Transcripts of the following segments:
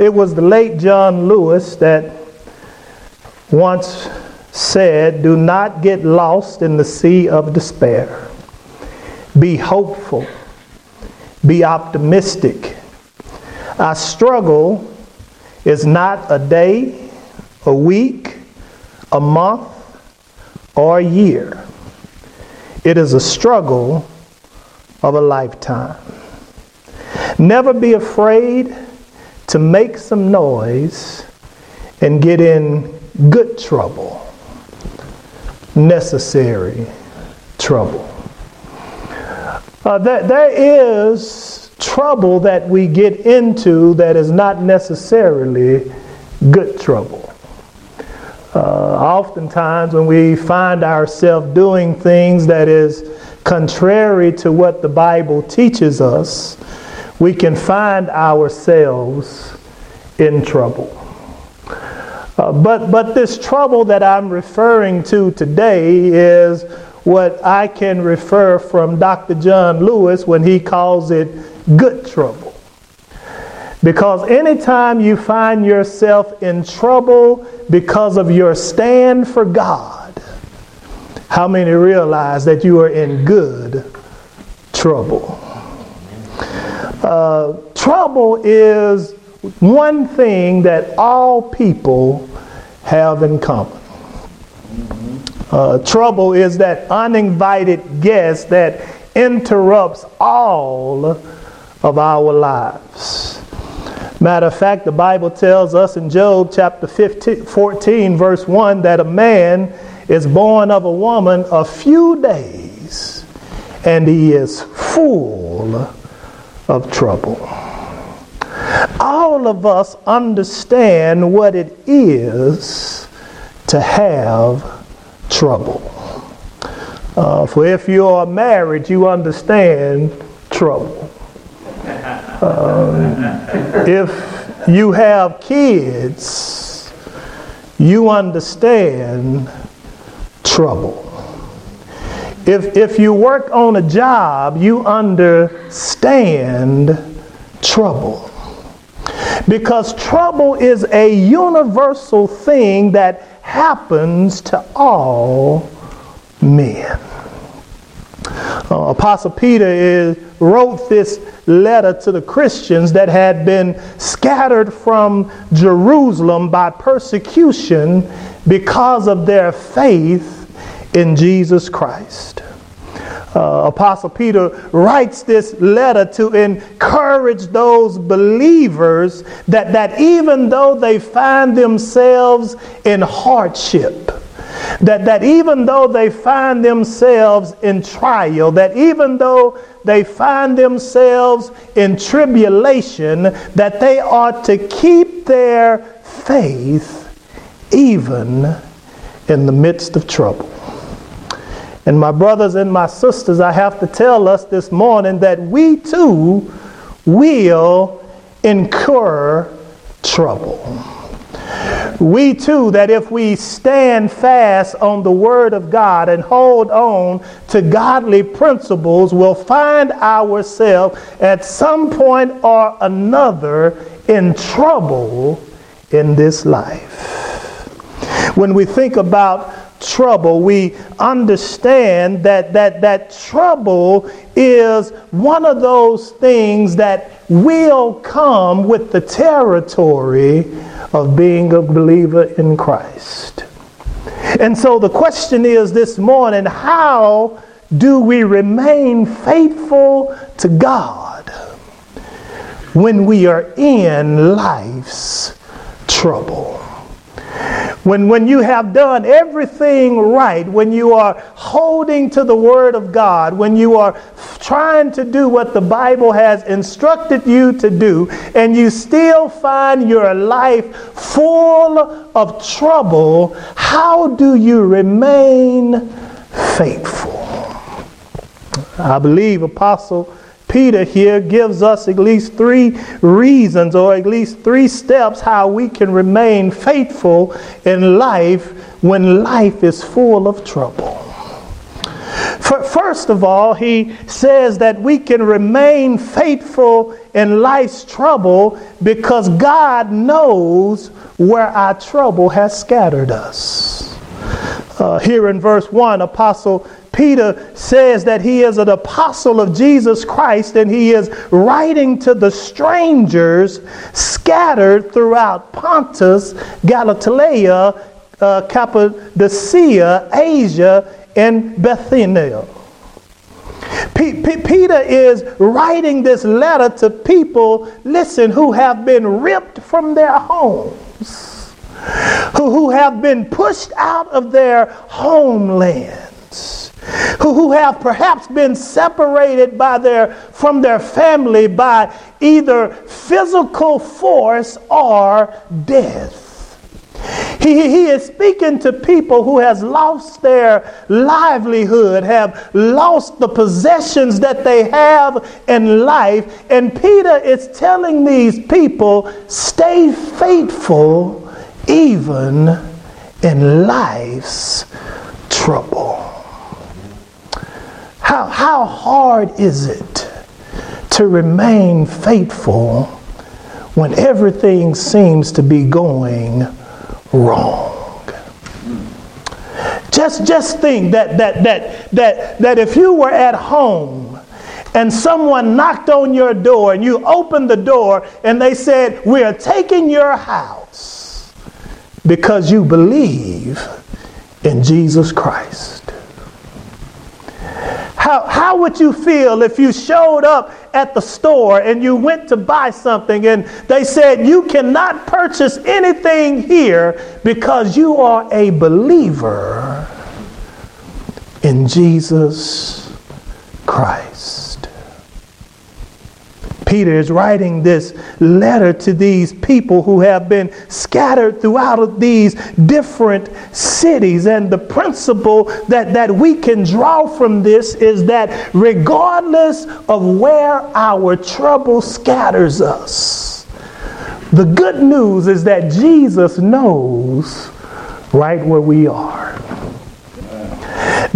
It was the late John Lewis that once said, Do not get lost in the sea of despair. Be hopeful. Be optimistic. Our struggle is not a day, a week, a month, or a year. It is a struggle of a lifetime. Never be afraid to make some noise and get in good trouble, necessary trouble. Uh, there, is trouble that we get into that is not necessarily good trouble. Uh, oftentimes, when we find ourselves doing things that is contrary to what the Bible teaches us, we can find ourselves in trouble. Uh, but, but this trouble that I'm referring to today is what I can refer from Dr. John Lewis when he calls it good trouble. Because anytime you find yourself in trouble because of your stand for God, how many realize that you are in good trouble? Uh, trouble is one thing that all people have in common. Uh, trouble is that uninvited guest that interrupts all of our lives. Matter of fact, the Bible tells us in Job chapter 15, 14, verse 1, that a man is born of a woman a few days and he is full of trouble. All of us understand what it is to have trouble. Uh, for if you are married, you understand trouble. Um, if you have kids, you understand trouble. If, if you work on a job, you understand trouble. Because trouble is a universal thing that happens to all men. Uh, Apostle Peter is, wrote this letter to the Christians that had been scattered from Jerusalem by persecution because of their faith in Jesus Christ. Uh, Apostle Peter writes this letter to encourage those believers that, that even though they find themselves in hardship, that, that even though they find themselves in trial, that even though they find themselves in tribulation, that they ought to keep their faith even in the midst of trouble. And my brothers and my sisters, I have to tell us this morning that we too will incur trouble. We too, that if we stand fast on the Word of God and hold on to godly principles, will find ourselves at some point or another in trouble in this life. When we think about trouble, we understand that, that, that trouble is one of those things that will come with the territory of being a believer in Christ. And so the question is this morning how do we remain faithful to God when we are in life's trouble? When, when you have done everything right, when you are holding to the Word of God, when you are trying to do what the Bible has instructed you to do, and you still find your life full of trouble, how do you remain faithful? I believe Apostle Peter here gives us at least three reasons or at least three steps how we can remain faithful in life when life is full of trouble. First of all, he says that we can remain faithful in life's trouble because God knows where our trouble has scattered us. Uh, here in verse 1, Apostle Peter says that he is an apostle of Jesus Christ and he is writing to the strangers scattered throughout Pontus, Galatia, uh, Cappadocia, Asia, and Bithynia. P- P- Peter is writing this letter to people, listen, who have been ripped from their homes, who, who have been pushed out of their homelands, who, have perhaps been separated by their, from their family by either physical force or death. He, he is speaking to people who has lost their livelihood, have lost the possessions that they have in life. And Peter is telling these people, stay faithful even in life's trouble. How, how hard is it to remain faithful when everything seems to be going wrong. Just, just think that, that, that, that, that if you were at home and someone knocked on your door and you opened the door and they said, We are taking your house because you believe in Jesus Christ. How, how would you feel if you showed up at the store and you went to buy something and they said, You cannot purchase anything here because you are a believer in Jesus Christ? Peter is writing this letter to these people who have been scattered throughout these different cities. And the principle that, that we can draw from this is that regardless of where our trouble scatters us, the good news is that Jesus knows right where we are.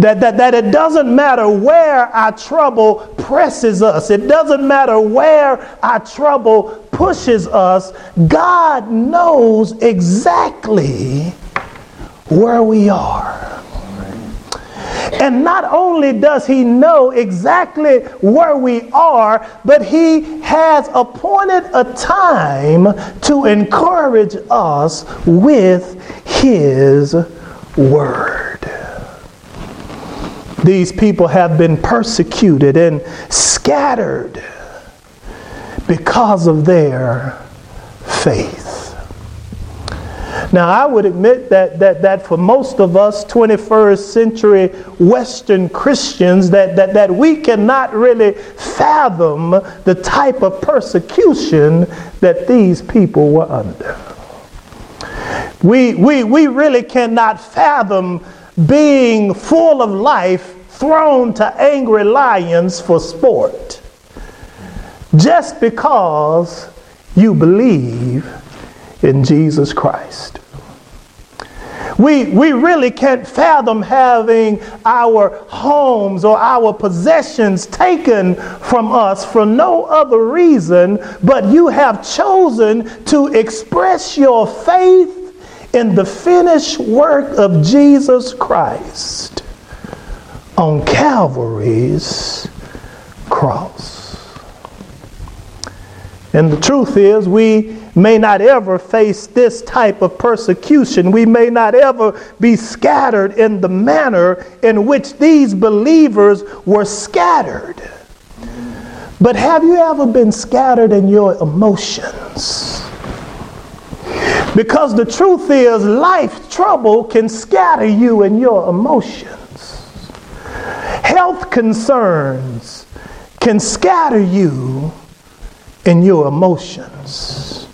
That, that, that it doesn't matter where our trouble presses us, it doesn't matter where our trouble pushes us, God knows exactly where we are. And not only does he know exactly where we are, but he has appointed a time to encourage us with his word. These people have been persecuted and scattered because of their faith. Now, I would admit that, that, that for most of us 21st century Western Christians, that, that, that we cannot really fathom the type of persecution that these people were under. We, we, we really cannot fathom being full of life, thrown to angry lions for sport. Just because you believe in Jesus Christ. We, we really can't fathom having our homes or our possessions taken from us for no other reason, but you have chosen to express your faith in the finished work of Jesus Christ on Calvary's cross. And the truth is, we may not ever face this type of persecution. We may not ever be scattered in the manner in which these believers were scattered. But have you ever been scattered in your emotions? Because the truth is, life trouble can scatter you in your emotions. Health concerns can scatter you in your emotions.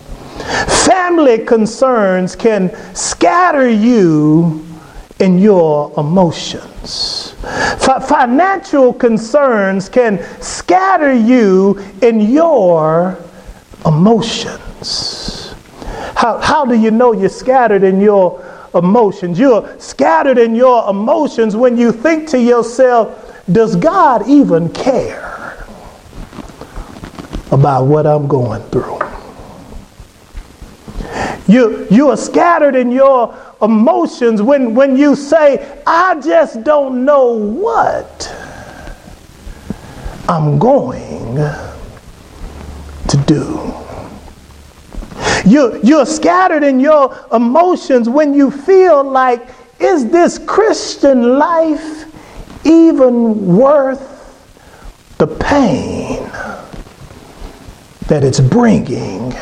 Family concerns can scatter you in your emotions. F- financial concerns can scatter you in your emotions. How, how do you know you're scattered in your emotions? You're scattered in your emotions when you think to yourself, does God even care? about what I'm going through. You, you are scattered in your emotions when, when you say, I just don't know what I'm going to do. You, you're scattered in your emotions when you feel like, is this Christian life even worth the pain that it's bringing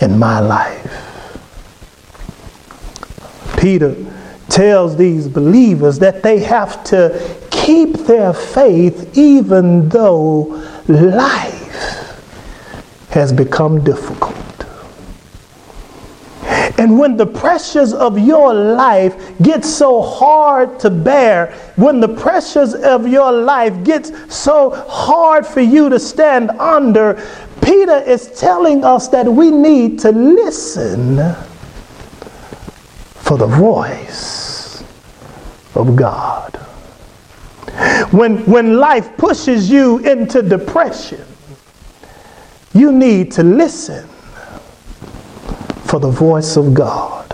in my life? Peter tells these believers that they have to keep their faith even though life has become difficult. And when the pressures of your life get so hard to bear, when the pressures of your life gets so hard for you to stand under, Peter is telling us that we need to listen for the voice of God. When, when life pushes you into depression, you need to listen for the voice of God.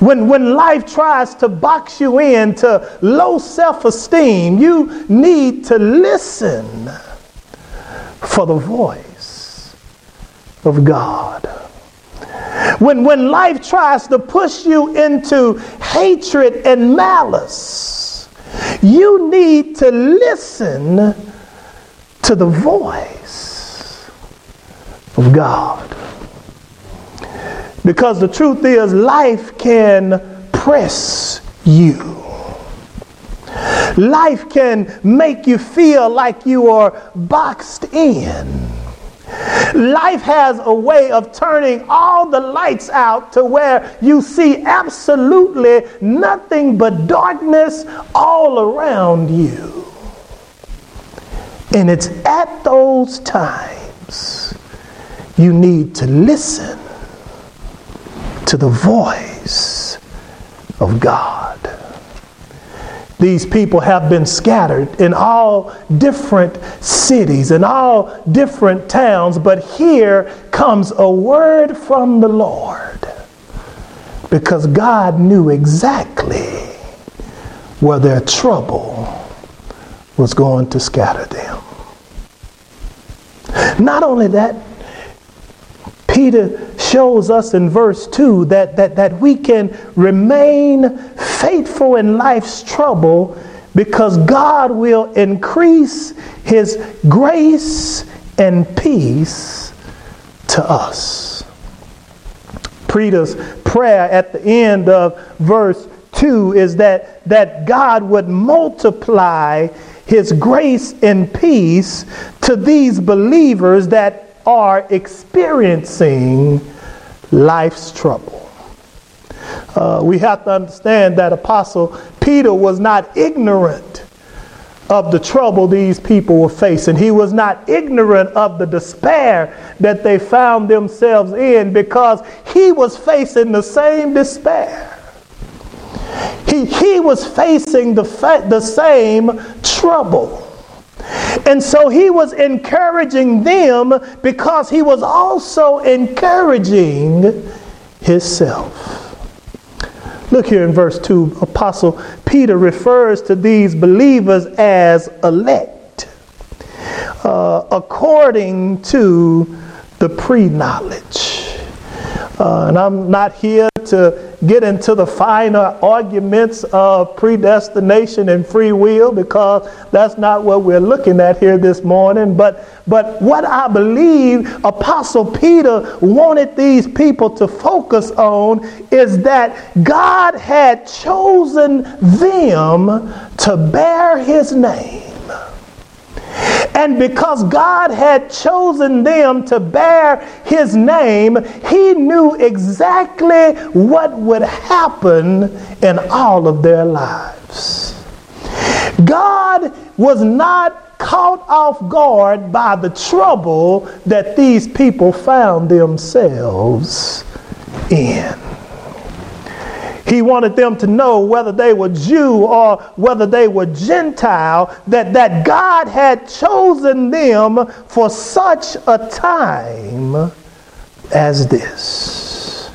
When, when life tries to box you into low self esteem, you need to listen for the voice of God. When, when life tries to push you into hatred and malice, you need to listen to the voice of God. Because the truth is, life can press you. Life can make you feel like you are boxed in. Life has a way of turning all the lights out to where you see absolutely nothing but darkness all around you. And it's at those times you need to listen to the voice of God. These people have been scattered in all different cities and all different towns, but here comes a word from the Lord because God knew exactly where their trouble was going to scatter them. Not only that, Peter shows us in verse 2 that, that, that we can remain faithful in life's trouble because God will increase his grace and peace to us. Peter's prayer at the end of verse 2 is that, that God would multiply his grace and peace to these believers that are experiencing life's trouble. Uh, we have to understand that Apostle Peter was not ignorant of the trouble these people were facing. He was not ignorant of the despair that they found themselves in because he was facing the same despair. He, he was facing the, fa- the same trouble. And so he was encouraging them because he was also encouraging himself. Look here in verse 2, Apostle Peter refers to these believers as elect uh, according to the pre knowledge. Uh, and I'm not here to get into the finer arguments of predestination and free will because that's not what we're looking at here this morning. But, but what I believe Apostle Peter wanted these people to focus on is that God had chosen them to bear his name. And because God had chosen them to bear his name, he knew exactly what would happen in all of their lives. God was not caught off guard by the trouble that these people found themselves in. He wanted them to know whether they were Jew or whether they were Gentile, that, that God had chosen them for such a time as this.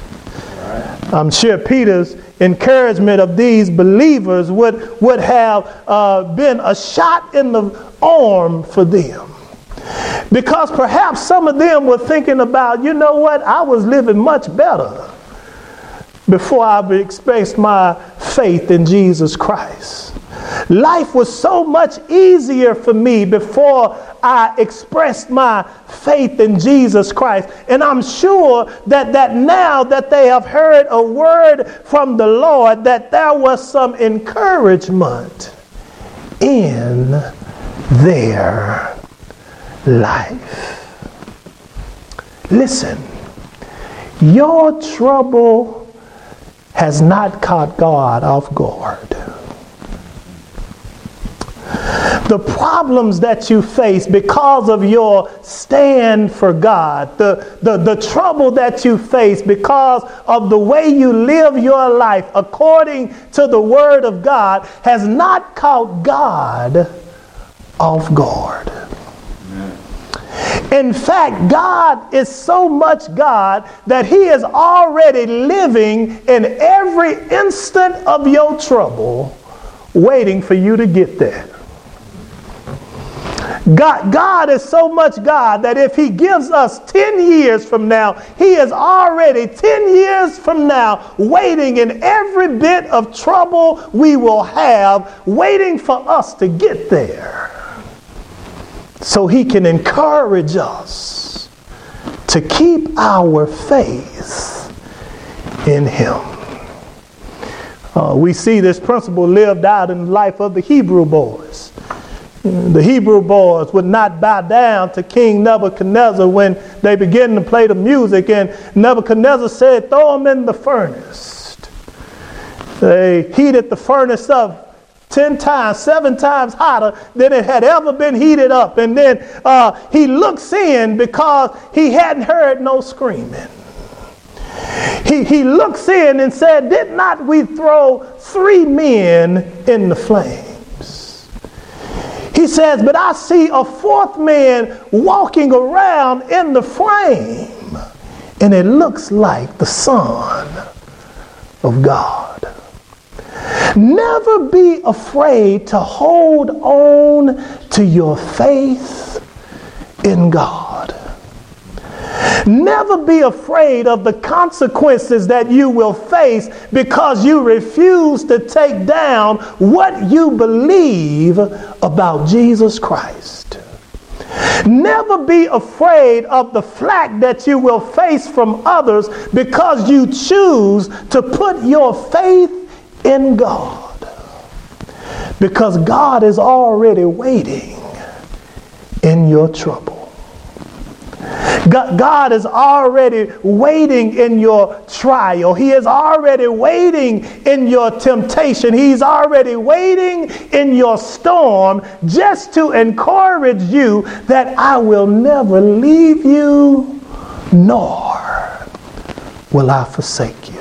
I'm sure Peter's encouragement of these believers would, would have uh, been a shot in the arm for them. Because perhaps some of them were thinking about, you know what, I was living much better before I expressed my faith in Jesus Christ. Life was so much easier for me before I expressed my faith in Jesus Christ. And I'm sure that, that now that they have heard a word from the Lord, that there was some encouragement in their life. Listen, your trouble has not caught God off guard. The problems that you face because of your stand for God, the, the, the trouble that you face because of the way you live your life according to the Word of God, has not caught God off guard. In fact, God is so much God that He is already living in every instant of your trouble, waiting for you to get there. God, God is so much God that if He gives us 10 years from now, He is already 10 years from now waiting in every bit of trouble we will have, waiting for us to get there so he can encourage us to keep our faith in him. Uh, we see this principle lived out in the life of the Hebrew boys. The Hebrew boys would not bow down to King Nebuchadnezzar when they began to play the music, and Nebuchadnezzar said, Throw them in the furnace. They heated the furnace up 10 times, seven times hotter than it had ever been heated up. And then uh, he looks in because he hadn't heard no screaming. He, he looks in and said, Did not we throw three men in the flames? He says, But I see a fourth man walking around in the flame, and it looks like the Son of God. Never be afraid to hold on to your faith in God. Never be afraid of the consequences that you will face because you refuse to take down what you believe about Jesus Christ. Never be afraid of the flack that you will face from others because you choose to put your faith in God. Because God is already waiting in your trouble. God is already waiting in your trial. He is already waiting in your temptation. He's already waiting in your storm just to encourage you that I will never leave you, nor will I forsake you.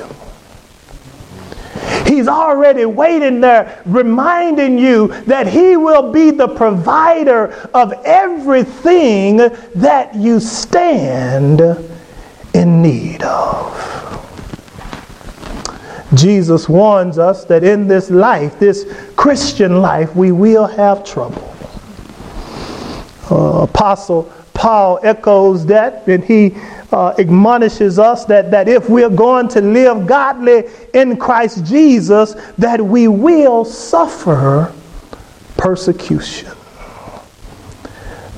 He's already waiting there, reminding you that He will be the provider of everything that you stand in need of. Jesus warns us that in this life, this Christian life, we will have trouble. Uh, Apostle Paul echoes that, and he uh, admonishes us that, that if we're going to live godly in Christ Jesus, that we will suffer persecution.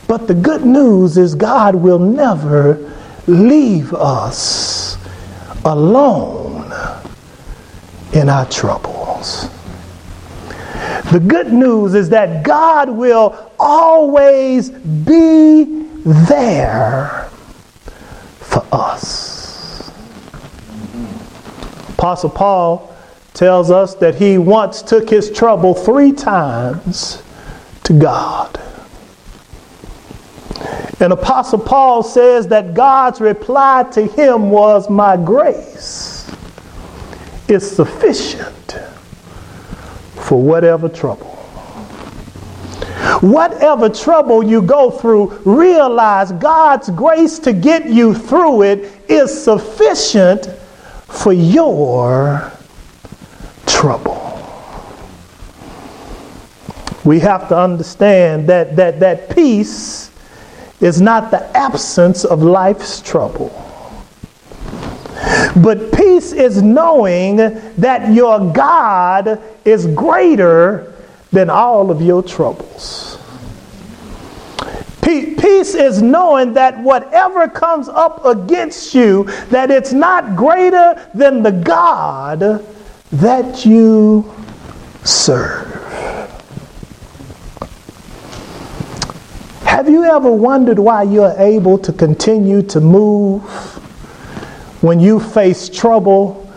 But the good news is God will never leave us alone in our troubles. The good news is that God will always be there us. Apostle Paul tells us that he once took his trouble three times to God. And Apostle Paul says that God's reply to him was, My grace is sufficient for whatever trouble. Whatever trouble you go through, realize God's grace to get you through it is sufficient for your trouble. We have to understand that, that, that peace is not the absence of life's trouble. But peace is knowing that your God is greater than all of your troubles. Peace is knowing that whatever comes up against you, that it's not greater than the God that you serve. Have you ever wondered why you're able to continue to move when you face trouble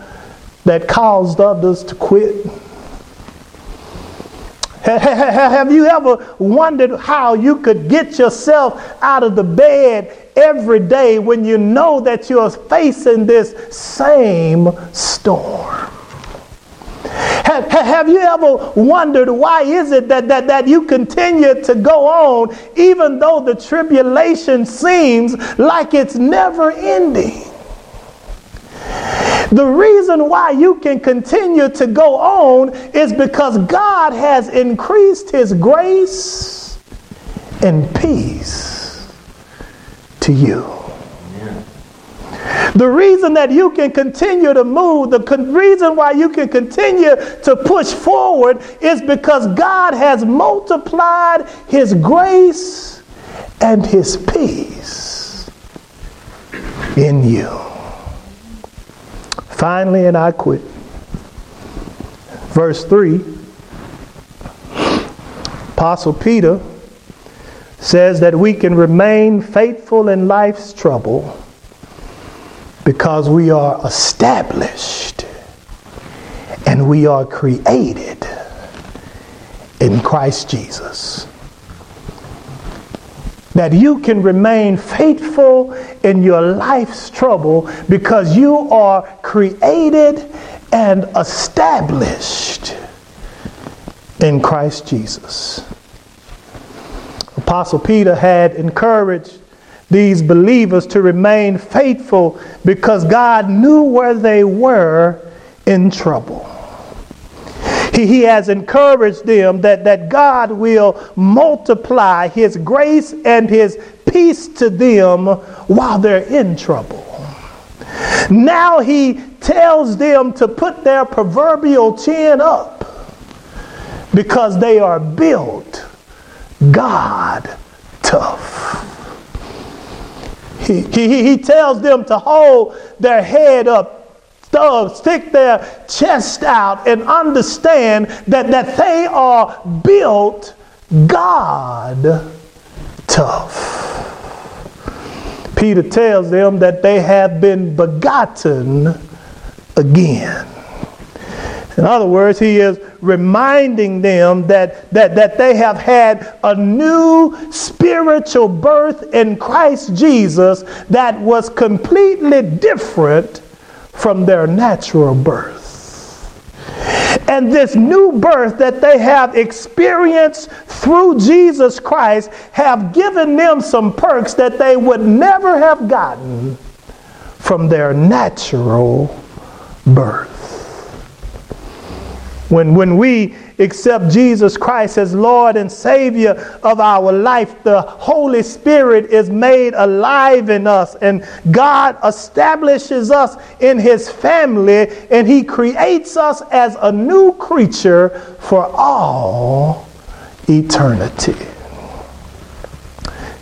that caused others to quit? Have you ever wondered how you could get yourself out of the bed every day when you know that you're facing this same storm? Have, you ever wondered why is it that, that, that you continue to go on even though the tribulation seems like it's never ending? The reason why you can continue to go on is because God has increased His grace and peace to you. The reason that you can continue to move, the con- reason why you can continue to push forward is because God has multiplied His grace and His peace in you. Finally, and I quit. Verse 3 Apostle Peter says that we can remain faithful in life's trouble because we are established and we are created in Christ Jesus. That you can remain faithful in your life's trouble because you are created and established in Christ Jesus. Apostle Peter had encouraged these believers to remain faithful because God knew where they were in trouble. He, he has encouraged them that, that God will multiply His grace and His peace to them while they're in trouble. Now He tells them to put their proverbial chin up because they are built God tough. He, he, he tells them to hold their head up, stick their chest out, and understand that, that they are built God tough. Peter tells them that they have been begotten again. In other words, he is reminding them that, that, that they have had a new spiritual birth in Christ Jesus that was completely different from their natural birth. And this new birth that they have experienced through Jesus Christ have given them some perks that they would never have gotten from their natural birth. When, when we accept Jesus Christ as Lord and Savior of our life, the Holy Spirit is made alive in us, and God establishes us in His family, and He creates us as a new creature for all eternity.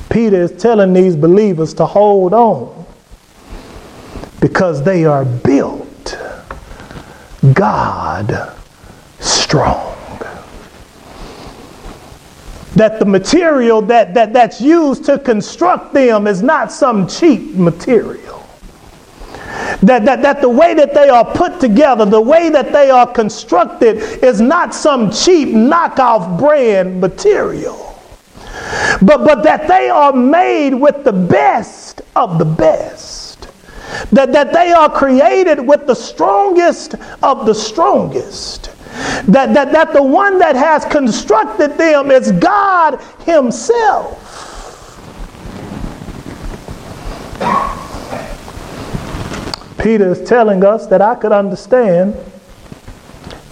Peter is telling these believers to hold on because they are built God strong. That the material that, that, that's used to construct them is not some cheap material. That, that, that the way that they are put together, the way that they are constructed, is not some cheap knockoff brand material. But, but that they are made with the best of the best That, that they are created with the strongest of the strongest. That, that, that the one that has constructed them is God Himself. Peter is telling us that I could understand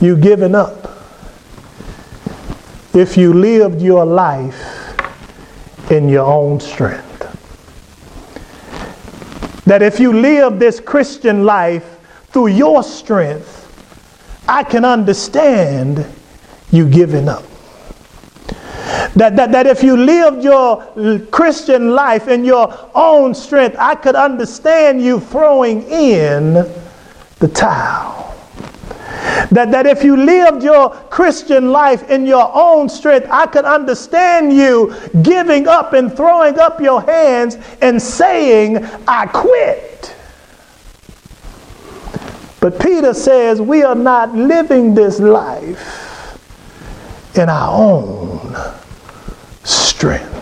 you giving up if you lived your life in your own strength. That if you live this Christian life through your strength, I can understand you giving up. That, that, that if you lived your Christian life in your own strength, I could understand you throwing in the towel. That, that if you lived your Christian life in your own strength, I could understand you giving up and throwing up your hands and saying, I quit. But Peter says we are not living this life in our own strength.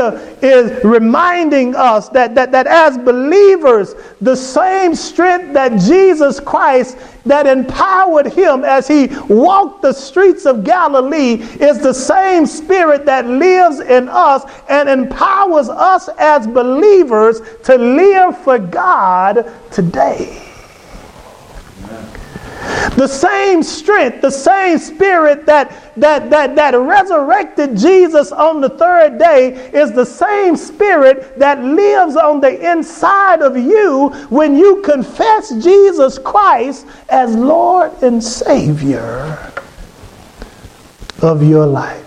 Peter is reminding us that, that, that as believers, the same strength that Jesus Christ that empowered him as he walked the streets of Galilee is the same spirit that lives in us and empowers us as believers to live for God today. The same strength, the same spirit that, that, that, that resurrected Jesus on the third day is the same spirit that lives on the inside of you when you confess Jesus Christ as Lord and Savior of your life.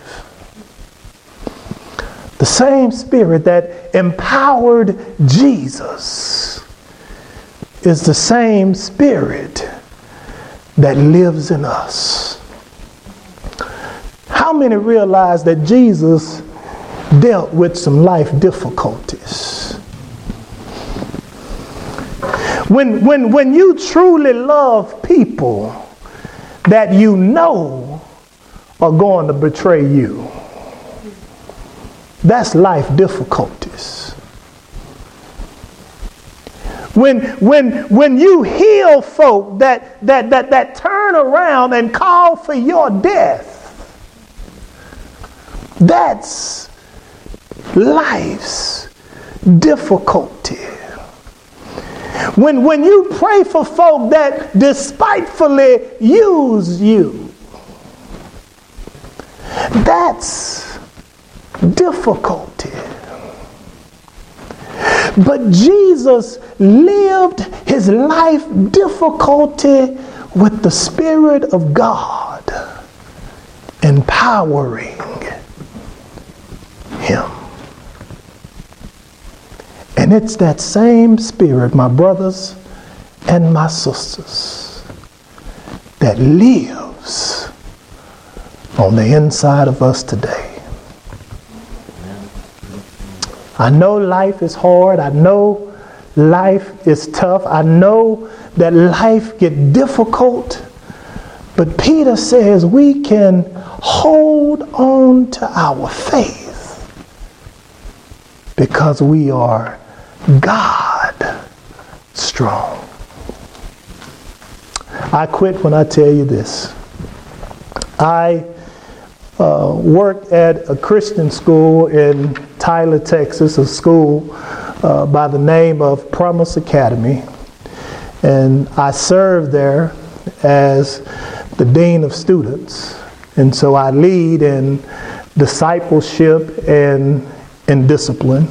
The same spirit that empowered Jesus is the same spirit that lives in us. How many realize that Jesus dealt with some life difficulties? When, when, when you truly love people that you know are going to betray you, that's life difficulties. When, when, when you heal folk that, that, that, that turn around and call for your death, that's life's difficulty. When, when you pray for folk that despitefully use you, that's difficulty. But Jesus lived his life difficulty with the Spirit of God empowering him. And it's that same Spirit, my brothers and my sisters, that lives on the inside of us today. I know life is hard. I know life is tough. I know that life get difficult. But Peter says we can hold on to our faith because we are God strong. I quit when I tell you this. I uh, worked at a Christian school in Tyler, Texas, a school uh, by the name of Promise Academy. And I served there as the Dean of Students. And so I lead in discipleship and in discipline.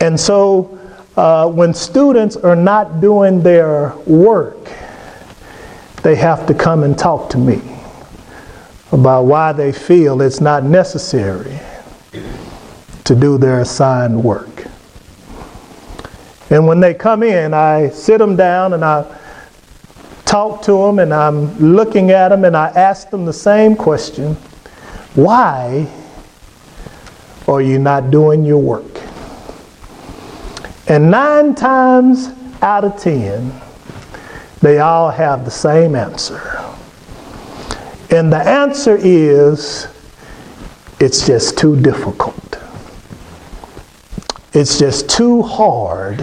And so uh, when students are not doing their work, they have to come and talk to me about why they feel it's not necessary to do their assigned work. And when they come in, I sit them down and I talk to them and I'm looking at them and I ask them the same question Why are you not doing your work? And nine times out of ten, they all have the same answer. And the answer is it's just too difficult. It's just too hard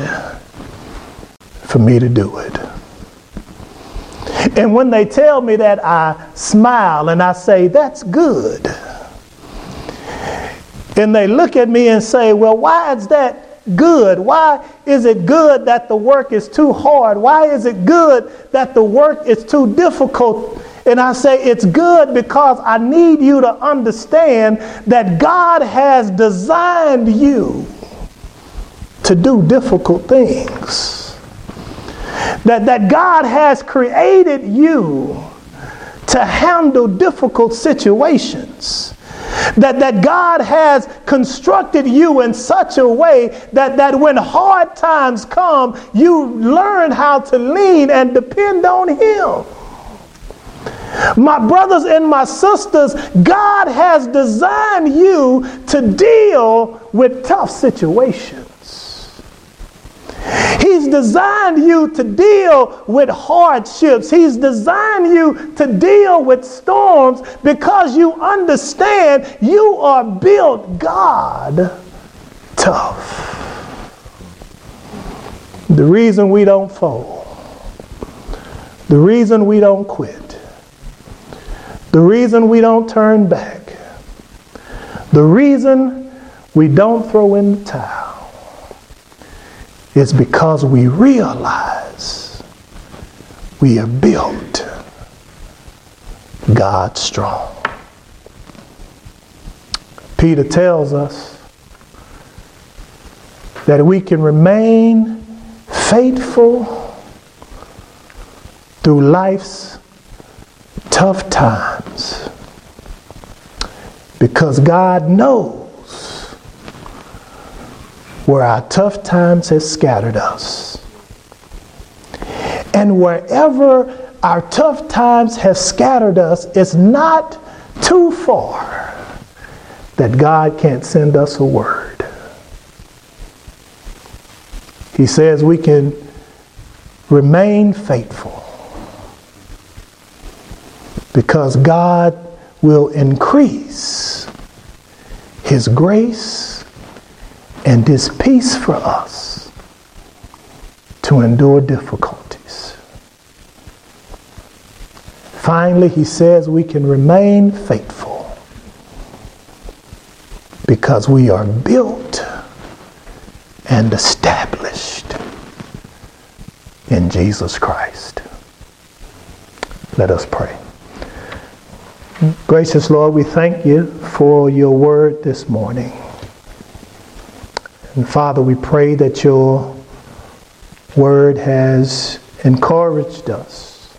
for me to do it. And when they tell me that, I smile and I say, That's good. And they look at me and say, Well, why is that good? Why is it good that the work is too hard? Why is it good that the work is too difficult? And I say it's good because I need you to understand that God has designed you to do difficult things. That, that God has created you to handle difficult situations that, that God has constructed you in such a way that, that when hard times come, you learn how to lean and depend on Him. My brothers and my sisters, God has designed you to deal with tough situations. He's designed you to deal with hardships. He's designed you to deal with storms because you understand you are built God. Tough. The reason we don't fall, the reason we don't quit, the reason we don't turn back, the reason we don't throw in the towel it's because we realize we are built God strong. Peter tells us that we can remain faithful through life's tough times because God knows where our tough times has scattered us. And wherever our tough times have scattered us, it's not too far that God can't send us a word. He says we can remain faithful because God will increase His grace and this peace for us to endure difficulties. Finally, he says we can remain faithful because we are built and established in Jesus Christ. Let us pray. Gracious Lord, we thank you for your word this morning. And Father, we pray that your word has encouraged us.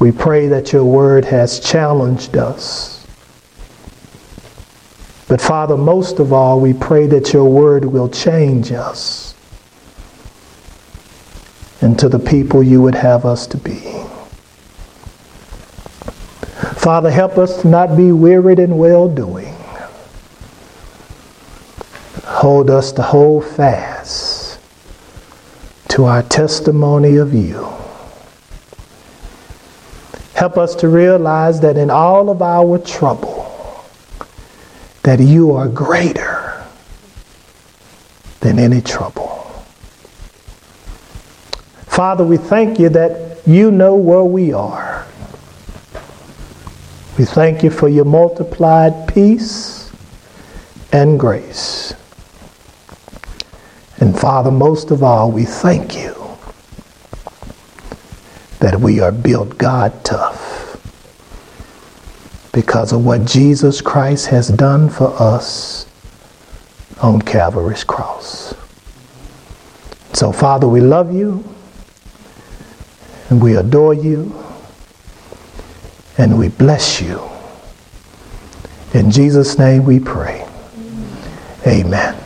We pray that your word has challenged us. But Father, most of all, we pray that your word will change us into the people you would have us to be. Father, help us to not be wearied in well doing hold us to hold fast to our testimony of you. Help us to realize that in all of our trouble, that you are greater than any trouble. Father, we thank you that you know where we are. We thank you for your multiplied peace and grace. And Father, most of all, we thank you that we are built God tough because of what Jesus Christ has done for us on Calvary's cross. So, Father, we love you and we adore you and we bless you. In Jesus' name we pray. Amen.